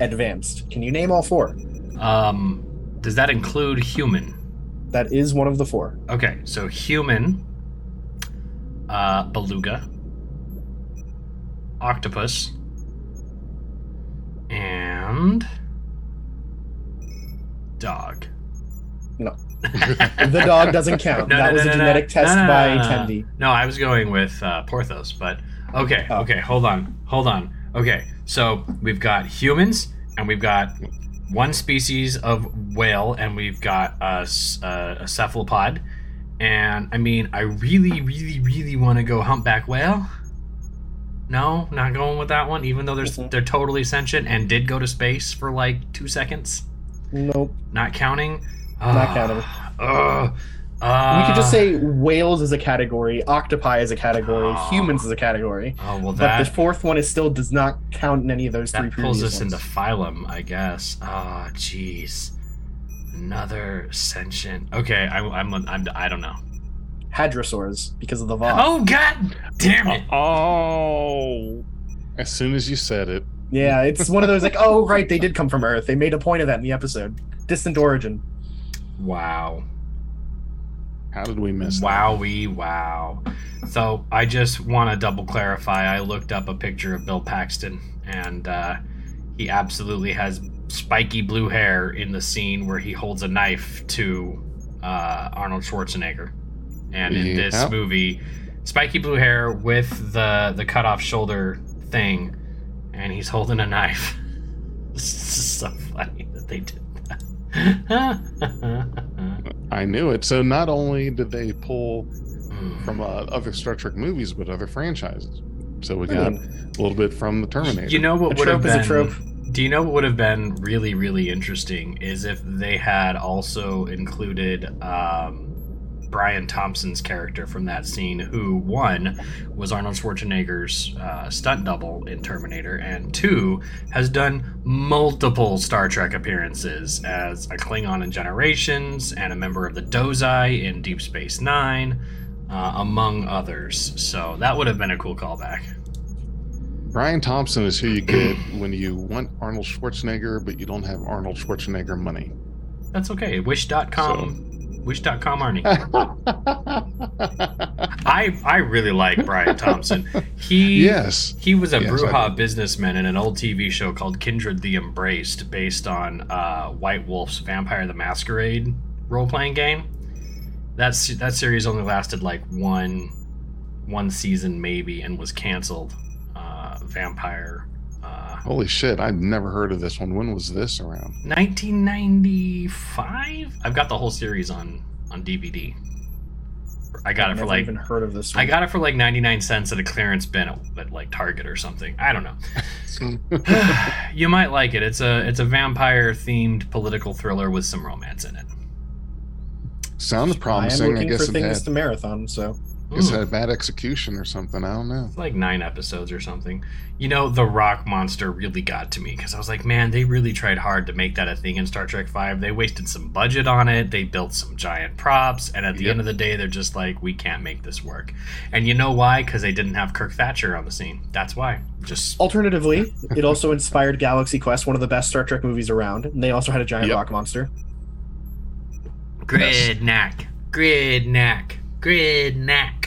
advanced. Can you name all four? Um, does that include human? That is one of the four. Okay, so human, uh, beluga, octopus, and dog. The dog doesn't count. No, that no, was no, a genetic test by. Tendi. No, I was going with uh, Porthos, but okay, Oh. okay, hold on, hold on. Okay, so we've got humans, and we've got one species of whale, and we've got a, uh, a cephalopod. And I mean, I really, really, really want to go humpback whale. No, not going with that one, even though they're, Mhm. they're totally sentient and did go to space for like two seconds. Nope. Not counting. Not counting. Ugh. we could just Uh, say whales as a category, octopi as a category, Oh. humans as a category. Oh well, But that the fourth one is still does not count in any of those three that pulls us ones. into phylum, I guess. Ah, jeez, another sentient. Okay, I, I'm, I'm, I don't know. hadrosaurs because of the Voth. Oh god, damn it! Oh, as soon as you said it, Yeah, it's one of those like, oh right, they did come from Earth. They made a point of that in the episode. Distant origin. Wow, how did we miss? that? wowie, wow. So I just want to double clarify. I looked up a picture of Bill Paxton, and uh, he absolutely has spiky blue hair in the scene where he holds a knife to uh, Arnold Schwarzenegger. And in this movie, spiky blue hair with the the cut off shoulder thing, and he's holding a knife. This is so funny that they did. I knew it. So not only did they pull from uh, other Star Trek movies, but other franchises. So we got mean, a little bit from the Terminator. You know a what would have trope is been a trope. Do you know what would have been really, really interesting is if they had also included um, Brian Thompson's character from that scene, who one was Arnold Schwarzenegger's uh, stunt double in Terminator, and two has done multiple Star Trek appearances as a Klingon in Generations and a member of the Dosi in Deep Space Nine, uh, among others. So that would have been a cool callback. Brian Thompson is who you get when you want Arnold Schwarzenegger, but you don't have Arnold Schwarzenegger money. That's okay. Wish.com. Wish.com Arnie. I I really like Brian Thompson. He yes. he was a Yes, Brujah do. businessman in an old TV show called Kindred the Embraced, based on uh, White Wolf's Vampire the Masquerade role playing game. That's that series only lasted like one one season maybe and was canceled. Uh, Vampire. Holy shit! I've never heard of this one. When was this around? 1995. I've got the whole series on on DVD. I got it I've for never like even heard of this. I got it for like 99 cents at a clearance bin at, at like Target or something. I don't know. you might like it. It's a it's a vampire themed political thriller with some romance in it. Sounds I am promising. I looking guess for it things had, to marathon. So guess it Mm. had bad execution or something. I don't know. It's like nine episodes or something. You know, the rock monster really got to me because I was like, man, they really tried hard to make that a thing in Star Trek Five. They wasted some budget on it. They built some giant props, and at the Yep. end of the day, they're just like, we can't make this work. And you know why? Because they didn't have Kirk Thatcher on the scene. That's why. Just alternatively, it also inspired Galaxy Quest, one of the best Star Trek movies around. And they also had a giant Yep. rock monster. Gorignak, grid knack, Gorignak.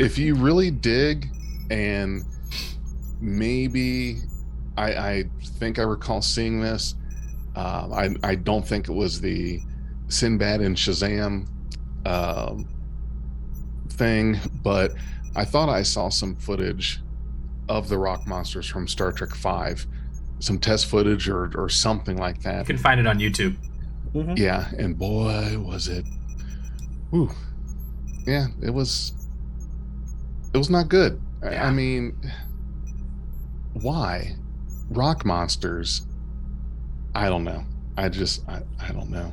If you really dig, and maybe I, I think I recall seeing this. Um, I I don't think it was the Sinbad and Shazam um, thing, but I thought I saw some footage of the rock monsters from Star Trek Five, some test footage or or something like that. You can find it on YouTube. Mhm. Yeah, and boy, was it. Whew. Yeah, it was. It was not good. I- Yeah. I mean, why? Rock monsters. I don't know. I just, I, I don't know.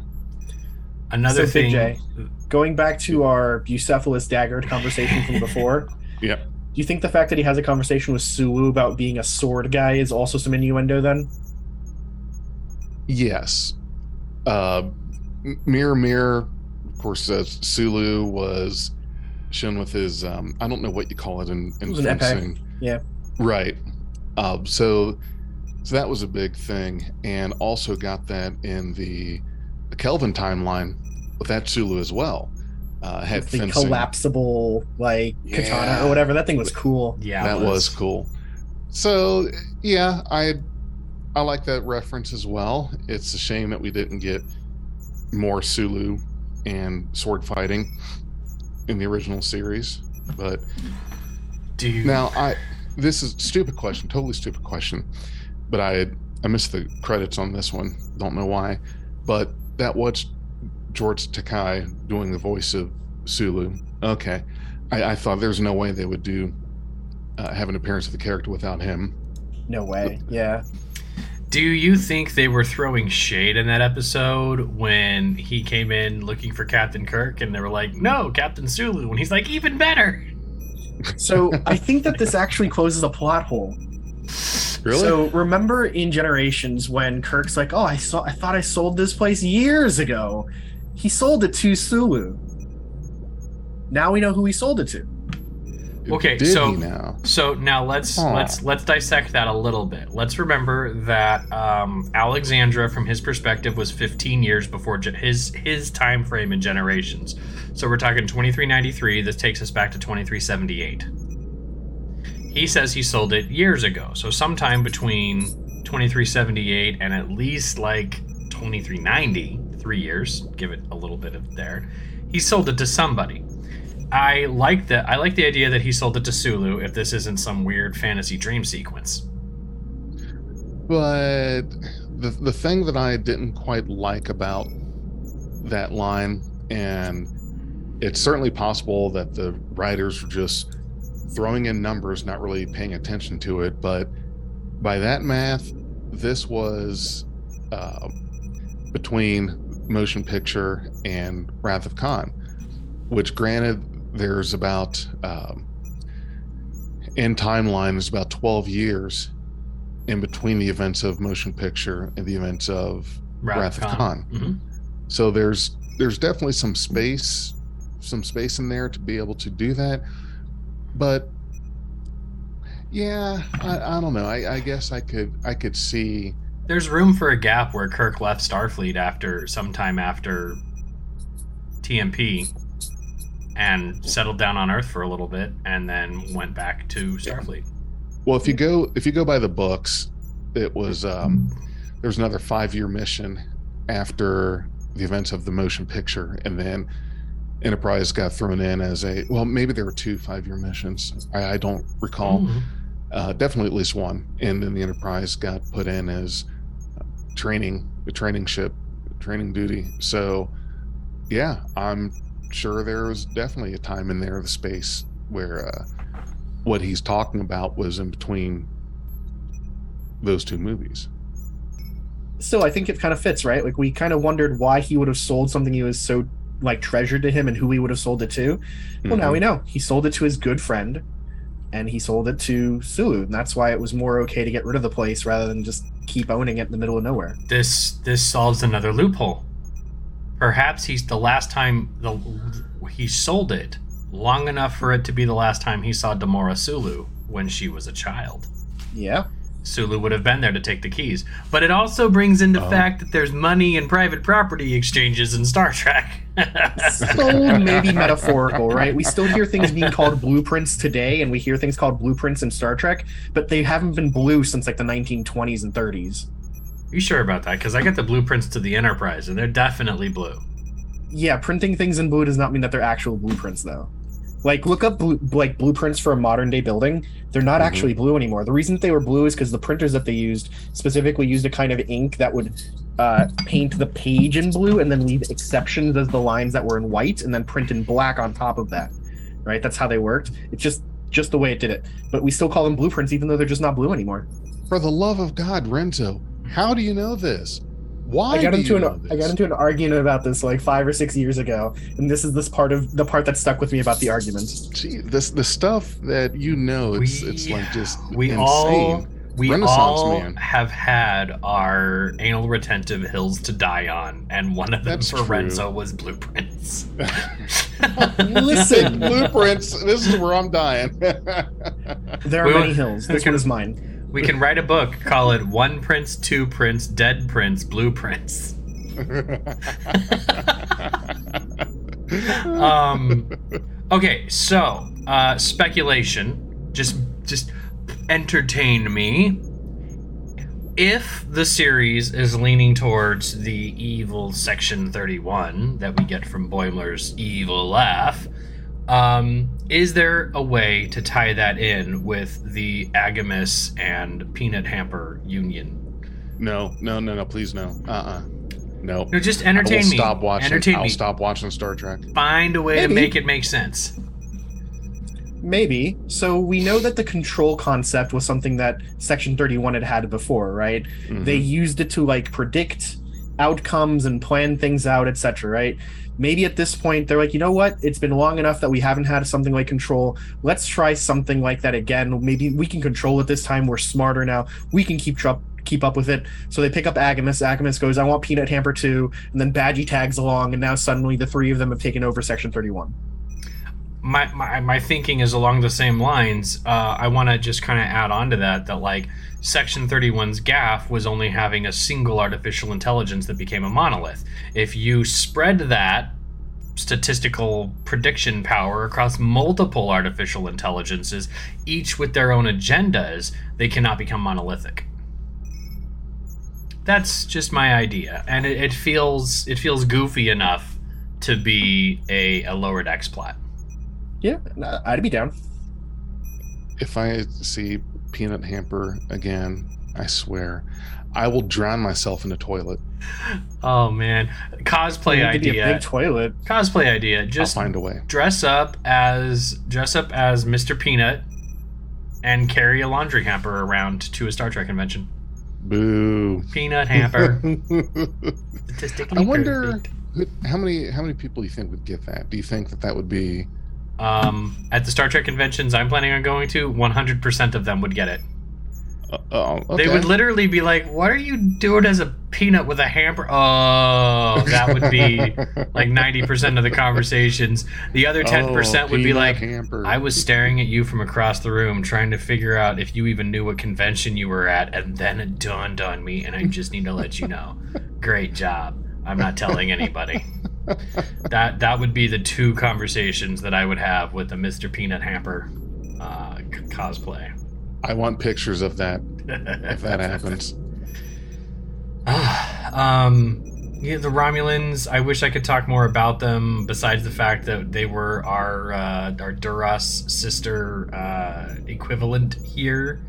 Another So, thing. J. Going back to our Bucephalus Daggard conversation from before. Yep. Do you think the fact that he has a conversation with Sulu about being a sword guy is also some innuendo then? Yes. Uh, M- Mirror, Mirror, of course, uh, Sulu was shown with his, um, I don't know what you call it in, in It was an fencing. Yeah. Right. Uh, so, so that was a big thing. And also got that in the Kelvin timeline with that Sulu as well. Uh, had the fencing. collapsible like katana Yeah. or whatever. That thing was cool. Yeah, that it was. cool. So yeah, I I like that reference as well. It's a shame that we didn't get more Sulu and sword fighting in the original series. But Do you, now I this is stupid question, totally stupid question. But I I missed the credits on this one. Don't know why. But that was George Takei doing the voice of Sulu. Okay. I, I thought there's no way they would do uh, have an appearance of the character without him. No way. Yeah. Do you think they were throwing shade in that episode when he came in looking for Captain Kirk and they were like, no, Captain Sulu? And he's like, even better. So I think that this actually closes a plot hole. Really? So remember in Generations when Kirk's like, "Oh, I saw I thought I sold this place years ago." He sold it to Sulu. Now we know who he sold it to. Okay, so- now? So now let's let's let's dissect that a little bit. Let's remember that um, Alexandra, from his perspective, was 15 years before ge- his his time frame in generations. So we're talking 2393. This takes us back to 2378. He says he sold it years ago. So sometime between 2378 and at least like 2390, three years. Give it a little bit of there. He sold it to somebody. I like that. I like the idea that he sold it to Sulu. If this isn't some weird fantasy dream sequence, But the the thing that I didn't quite like about that line, and it's certainly possible that the writers were just throwing in numbers, not really paying attention to it. But by that math, this was uh, between motion picture and Wrath of Khan. which granted, there's about um, in timeline is about 12 years in between the events of motion picture and the events of Wrath of Khan. Mhm. So there's there's definitely some space, some space in there to be able to do that. But yeah, I, I don't know. I, I guess I could I could see There's room for a gap where Kirk left Starfleet after sometime after TMP and settled down on Earth for a little bit and then went back to Starfleet. Well, if you go if you go by the books, it was um, there was another five year mission after the events of the motion picture, and then Enterprise got thrown in as a well, maybe there were two five year missions. I, I don't recall. Mhm. Uh, definitely at least one, and then the Enterprise got put in as training a training ship, training duty. So, yeah, I'm sure there was definitely a time in there, the space where. Uh, what he's talking about was in between those two movies. Still, I think it kind of fits, right? Like we kind of wondered why he would have sold something he was so like treasured to him and who he would have sold it to. Well, now Mhm. we know. He sold it to his good friend and he sold it to Sulu. And that's why it was more okay to get rid of the place rather than just keep owning it in the middle of nowhere. This this solves another loophole. Perhaps he's the last time the he sold it long enough for it to be the last time he saw Demora Sulu when she was a child. Yeah. Sulu would have been there to take the keys. But it also brings into Oh. fact that there's money and private property exchanges in Star Trek. So maybe metaphorical, right? We still hear things being called blueprints today, and we hear things called blueprints in Star Trek, but they haven't been blue since like the 1920s and 30s. You sure about that? Because I got the blueprints to the Enterprise, and they're definitely blue. Yeah, printing things in blue does not mean that they're actual blueprints, though. Like, look up blue, like blueprints for a modern day building. They're not Mhm. actually blue anymore. The reason that they were blue is because the printers that they used specifically used a kind of ink that would uh, paint the page in blue and then leave exceptions as the lines that were in white, and then print in black on top of that. Right? That's how they worked. It's just just the way it did it. But we still call them blueprints, even though they're just not blue anymore. For the love of God, Renzo, how do you know this? Why I got do into you an know I got into an argument about this like five or six years ago, and this is this part of the part that stuck with me about the argument. Gee, this the stuff that you know. It's We- it's like just We insane. all we Renaissance all man. have had our anal retentive hills to die on, and one of them That's for true. Renzo was blueprints. Listen. blueprints. This is where I'm dying. There are We many hills. This one is mine. We can write a book, call it One Prince, Two Prince, Dead Prince, Blueprints. Um, okay, so uh, speculation. Just just entertain me. If the series is leaning towards the evil Section Thirty One that we get from Boimler's evil laugh, um, is there a way to tie that in with the AGIMUS and Peanut Hamper union? no, no, no, no. Please, no. Uh, uh No. No, just I will entertain me. stop watching. Entertain I'll me. stop watching Star Trek. Find a way to make it make sense. Maybe. So we know that the control concept was something that Section 31 had had before, right? Mhm. They used it to like predict outcomes and plan things out, etc., right? Maybe at this point they're like, you know what? It's been long enough that we haven't had something like control. Let's try something like that again. Maybe we can control it this time. We're smarter now. We can keep tr- keep up with it. So they pick up AGIMUS. AGIMUS goes, I want Peanut Hamper too. And then Badgey tags along, and now suddenly the three of them have taken over Section 31. My, my my thinking is along the same lines. Uh, I want to just kind of add on to that that like Section 31's gaffe was only having a single artificial intelligence that became a monolith. If you spread that statistical prediction power across multiple artificial intelligences, each with their own agendas, they cannot become monolithic. That's just my idea, and it, it feels it feels goofy enough to be a, a lower decks plot. Yeah, I'd be down. If I see Peanut Hamper again, I swear, I will drown myself in the toilet. Oh man, cosplay It could be a idea. big toilet. Cosplay idea. Just I'll find a way. dress up as dress up as Mr. Peanut and carry a laundry hamper around to a Star Trek convention. Boo. Peanut hamper. I wonder perfect. How many how many people you think would get that? Do you think that that would be? Um, at the Star Trek conventions I'm planning on going to, 100% of them would get it. Uh, oh, okay. They would literally be like, "What are you doing as a peanut with a hamper?" Oh, that would be like 90% of the conversations. The other 10% Oh, would be like, hamper. I was staring at you from across the room, trying to figure out if you even knew what convention you were at, and then it dawned on me, and I just need to let you know. Great job. I'm not telling anybody. That that would be the two conversations that I would have with the Mr. Peanut Hamper uh, c- cosplay. I want pictures of that if that happens. um, yeah, the Romulans. I wish I could talk more about them. Besides the fact that they were our uh, our Duras sister uh, equivalent here.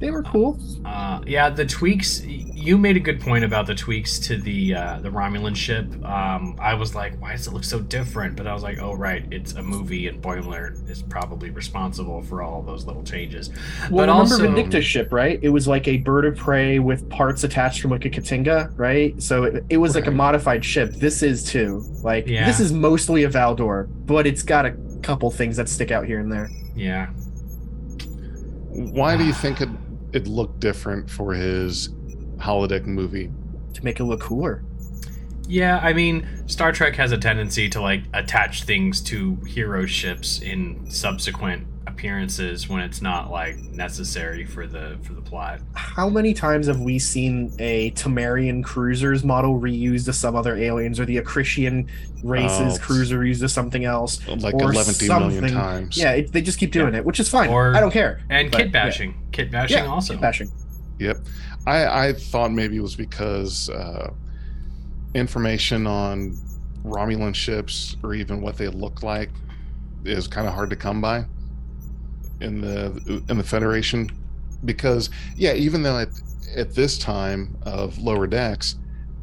They were cool. Uh, yeah, the tweaks. You made a good point about the tweaks to the uh, the Romulan ship. Um, I was like, why does it look so different? But I was like, oh right, it's a movie, and Boimler is probably responsible for all those little changes. Well, but remember also, Vindicta's ship, right? It was like a bird of prey with parts attached from like a K't'inga, right? So it, it was like a modified ship. This is too. Like Yeah. this is mostly a Valdore, but it's got a couple things that stick out here and there. yeah, Why do you think it it looked different for his holodeck movie? To make it look cooler. Yeah, I mean, Star Trek has a tendency to like attach things to hero ships in subsequent appearances when it's not like necessary for the for the plot. How many times have we seen a Tamarian cruiser's model reused to some other aliens, or the Acritian race's Oh. cruiser used to something else? Like Or 11 million something. times. Yeah, it, they just keep doing it, which is fine. Or- I don't care. And But, kit bashing, kit bashing Yeah, also. Kit bashing. Yep. I, I thought maybe it was because uh, information on Romulan ships or even what they look like is kind of hard to come by in the in the Federation. Because yeah, even though at at this time of lower decks,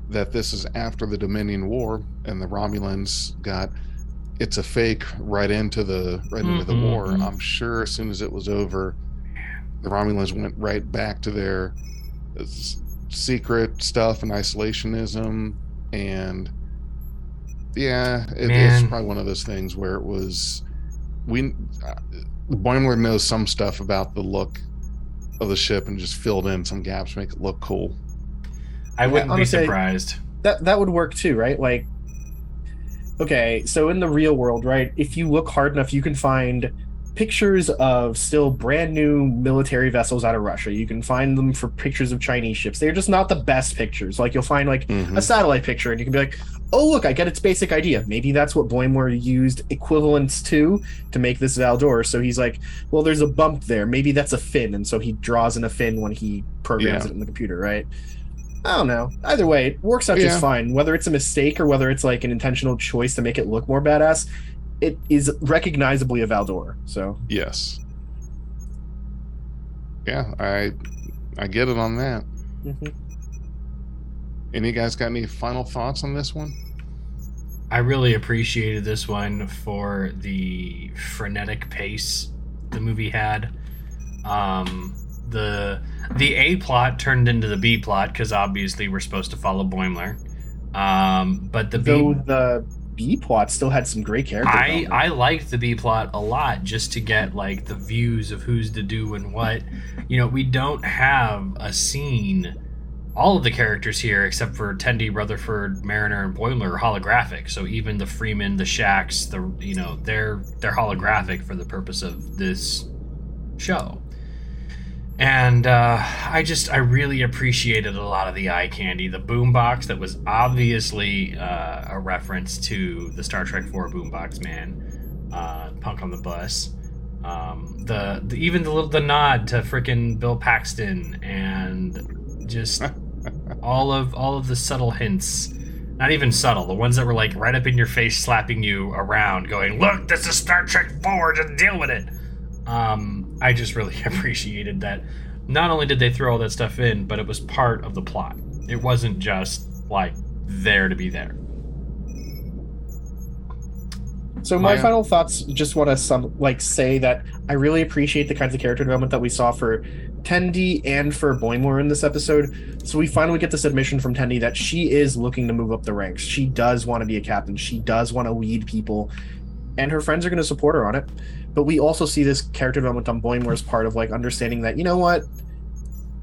that this is after the Dominion War and the Romulans got it's a fake right into the right into the Mhm, war. mhm. I'm sure as soon as it was over, the Romulans went right back to their uh, secret stuff and isolationism and yeah it, it's Man. probably one of those things where it was we uh, Boimler knows some stuff about the look of the ship and just filled in some gaps to make it look cool I wouldn't honestly, be surprised. that that would work too, right? Like, okay, so in the real world, right? If you look hard enough, you can find pictures of still brand new military vessels out of Russia. You can find them for pictures of Chinese ships. They're just not the best pictures. Like you'll find like Mhm. a satellite picture, and you can be like, "Oh, look, I get its basic idea. Maybe that's what Boimler used equivalents to to make this Valdore." So he's like, "Well, there's a bump there. Maybe that's a fin," and so he draws in a fin when he programs Yeah. it in the computer, right? I don't know. Either way, it works out Yeah. just fine. Whether it's a mistake or whether it's like an intentional choice to make it look more badass, it is recognizably a Valdore. So yes yeah i i get it on that mhm. Any guys got any final thoughts on this one I really appreciated this one for the frenetic pace the movie had. Um, the the A plot turned into the B plot because obviously we're supposed to follow Boimler. Um, but the though B, the B plot still had some great characters. I. I liked the B plot a lot just to get like the views of who's to do and what. You know, we don't have a scene. All of the characters here, except for Tendi, Rutherford, Mariner, and Boimler, are holographic. So even the Freeman, the Shaxs, the you know, they're they're holographic for the purpose of this show. And uh, I just I really appreciated a lot of the eye candy. The boombox that was obviously uh, a reference to the Star Trek Four boombox man, uh, Punk on the Bus. Um, the, the even the little the nod to frickin' Bill Paxton and just all of all of the subtle hints. Not even subtle, the ones that were like right up in your face, slapping you around, going, "Look, this is Star Trek Four. Just deal with it." Um, I just really appreciated that. Not only did they throw all that stuff in, but it was part of the plot. It wasn't just like there to be there. So my My- final thoughts just want to some like say that I really appreciate the kinds of character development that we saw for Tendi and for Boimler in this episode. So we finally get this admission from Tendi that she is looking to move up the ranks. She does want to be a captain. She does want to lead people, and her friends are going to support her on it. But we also see this character development on Boimler's part of like understanding that you know what,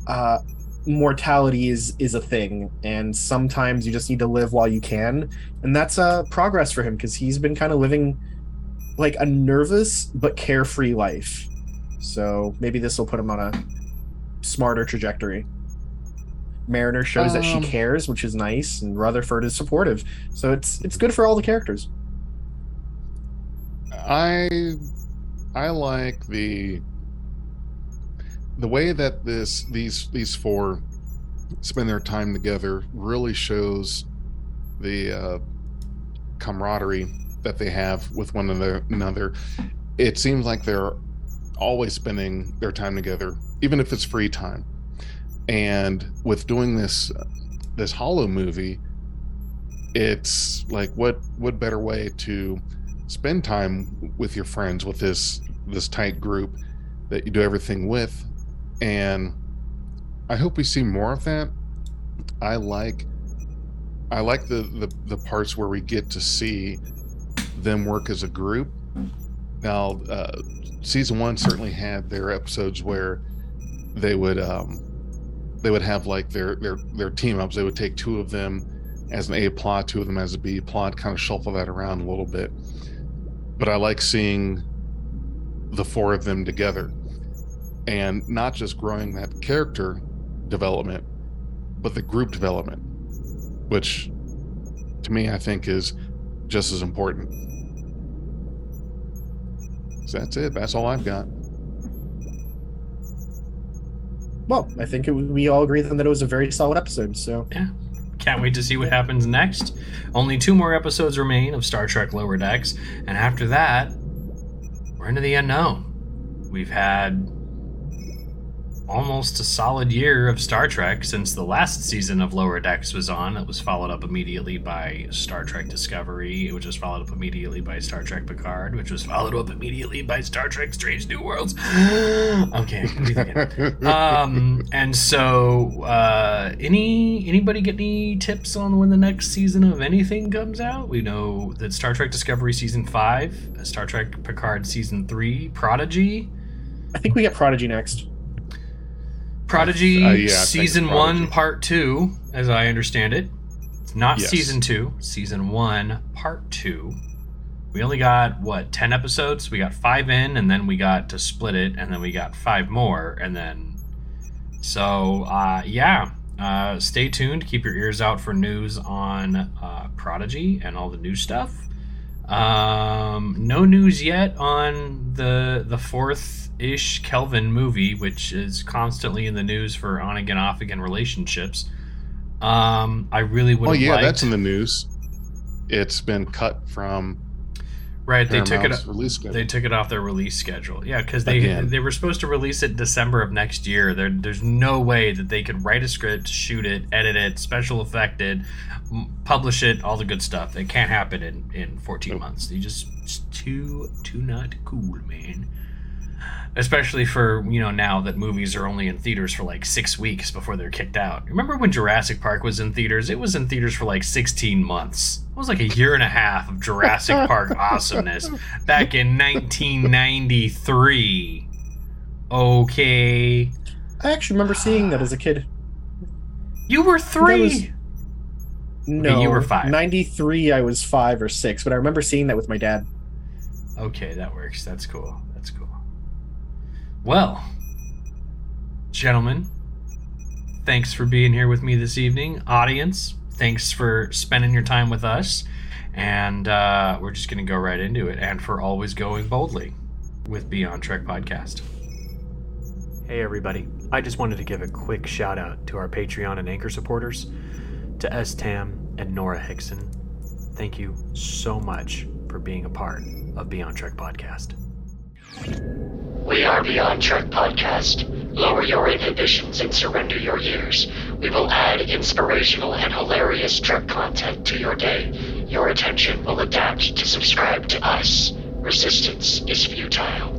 uh, mortality is is a thing, and sometimes you just need to live while you can, and that's uh progress for him because he's been kind of living like a nervous but carefree life. So maybe this will put him on a smarter trajectory. Mariner shows that she Um, cares, which is nice, and Rutherford is supportive. So it's it's good for all the characters. I I like the the way that this these these four spend their time together really shows the uh, camaraderie that they have with one another. another. It seems like they're always spending their time together, even if it's free time. And with doing this this holo movie, it's like what what better way to spend time with your friends with this this tight group that you do everything with? And i hope we see more of that. I like i like the the, the parts where we get to see them work as a group. Now uh, season one certainly had their episodes where they would um they would have like their their their team ups they would take two of them as an a plot two of them as a b plot kind of shuffle that around a little bit but I like seeing the four of them together and not just growing that character development, but the group development, which to me I think is just as important. So that's it. That's all I've got. Well, I think it, we all agree then that it was a very solid episode. So yeah, Can't wait to see what happens next. Only two more episodes remain of Star Trek Lower Decks, and after that, we're into the unknown. We've had almost a solid year of Star Trek since the last season of Lower Decks was on. It was followed up immediately by Star Trek Discovery, which was followed up immediately by Star Trek Picard, which was followed up immediately by Star Trek Strange New Worlds. okay, um and so uh any anybody get any tips on when the next season of anything comes out we know that star trek discovery season 5 star trek picard season 3 prodigy I think we get Prodigy next. Prodigy Uh, yeah, season Prodigy. 1 part 2 as i understand it. It's not Yes. season 2 season 1 part 2 we only got what 10 episodes? We got 5 in and then we got to split it and then we got 5 more and then so uh yeah. Uh stay tuned. Keep your ears out for news on uh prodigy and all the new stuff. Um no news yet on the the fourth ish kelvin movie which is constantly in the news for on again off again relationships um i really would have yeah, liked that's in the news. It's been cut from right they took it release schedule. They took it off their release schedule. Yeah, because they Again. they were supposed to release it December of next year. There, there's no way that they could write a script, shoot it, edit it, special effect it, publish it, all the good stuff. It can't happen in in 14 Nope. months. You just it's too too not cool, man. Especially for you know now that movies are only in theaters for like six weeks before they're kicked out. Remember when Jurassic Park was in theaters? It was in theaters for like 16 months. It was like a year and a half of Jurassic Park awesomeness back in 1993. Okay. I actually remember seeing that as a kid. You were three. was- No, you were five. 93, I was five or six, but I remember seeing that with my dad. Okay, that works. That's cool. Well, gentlemen, thanks for being here with me this evening. Audience, thanks for spending your time with us. And uh, we're just going to go right into it. And for always going boldly with Beyond Trek Podcast. Hey everybody, I just wanted to give a quick shout out to our Patreon and Anchor supporters, to S. Tam and Nora Hickson. Thank you so much for being a part of Beyond Trek Podcast. We are Beyond Trek Podcast. Lower your inhibitions and surrender your years. We will add inspirational and hilarious Trek content to your day. Your attention will adapt to subscribe to us. Resistance is futile.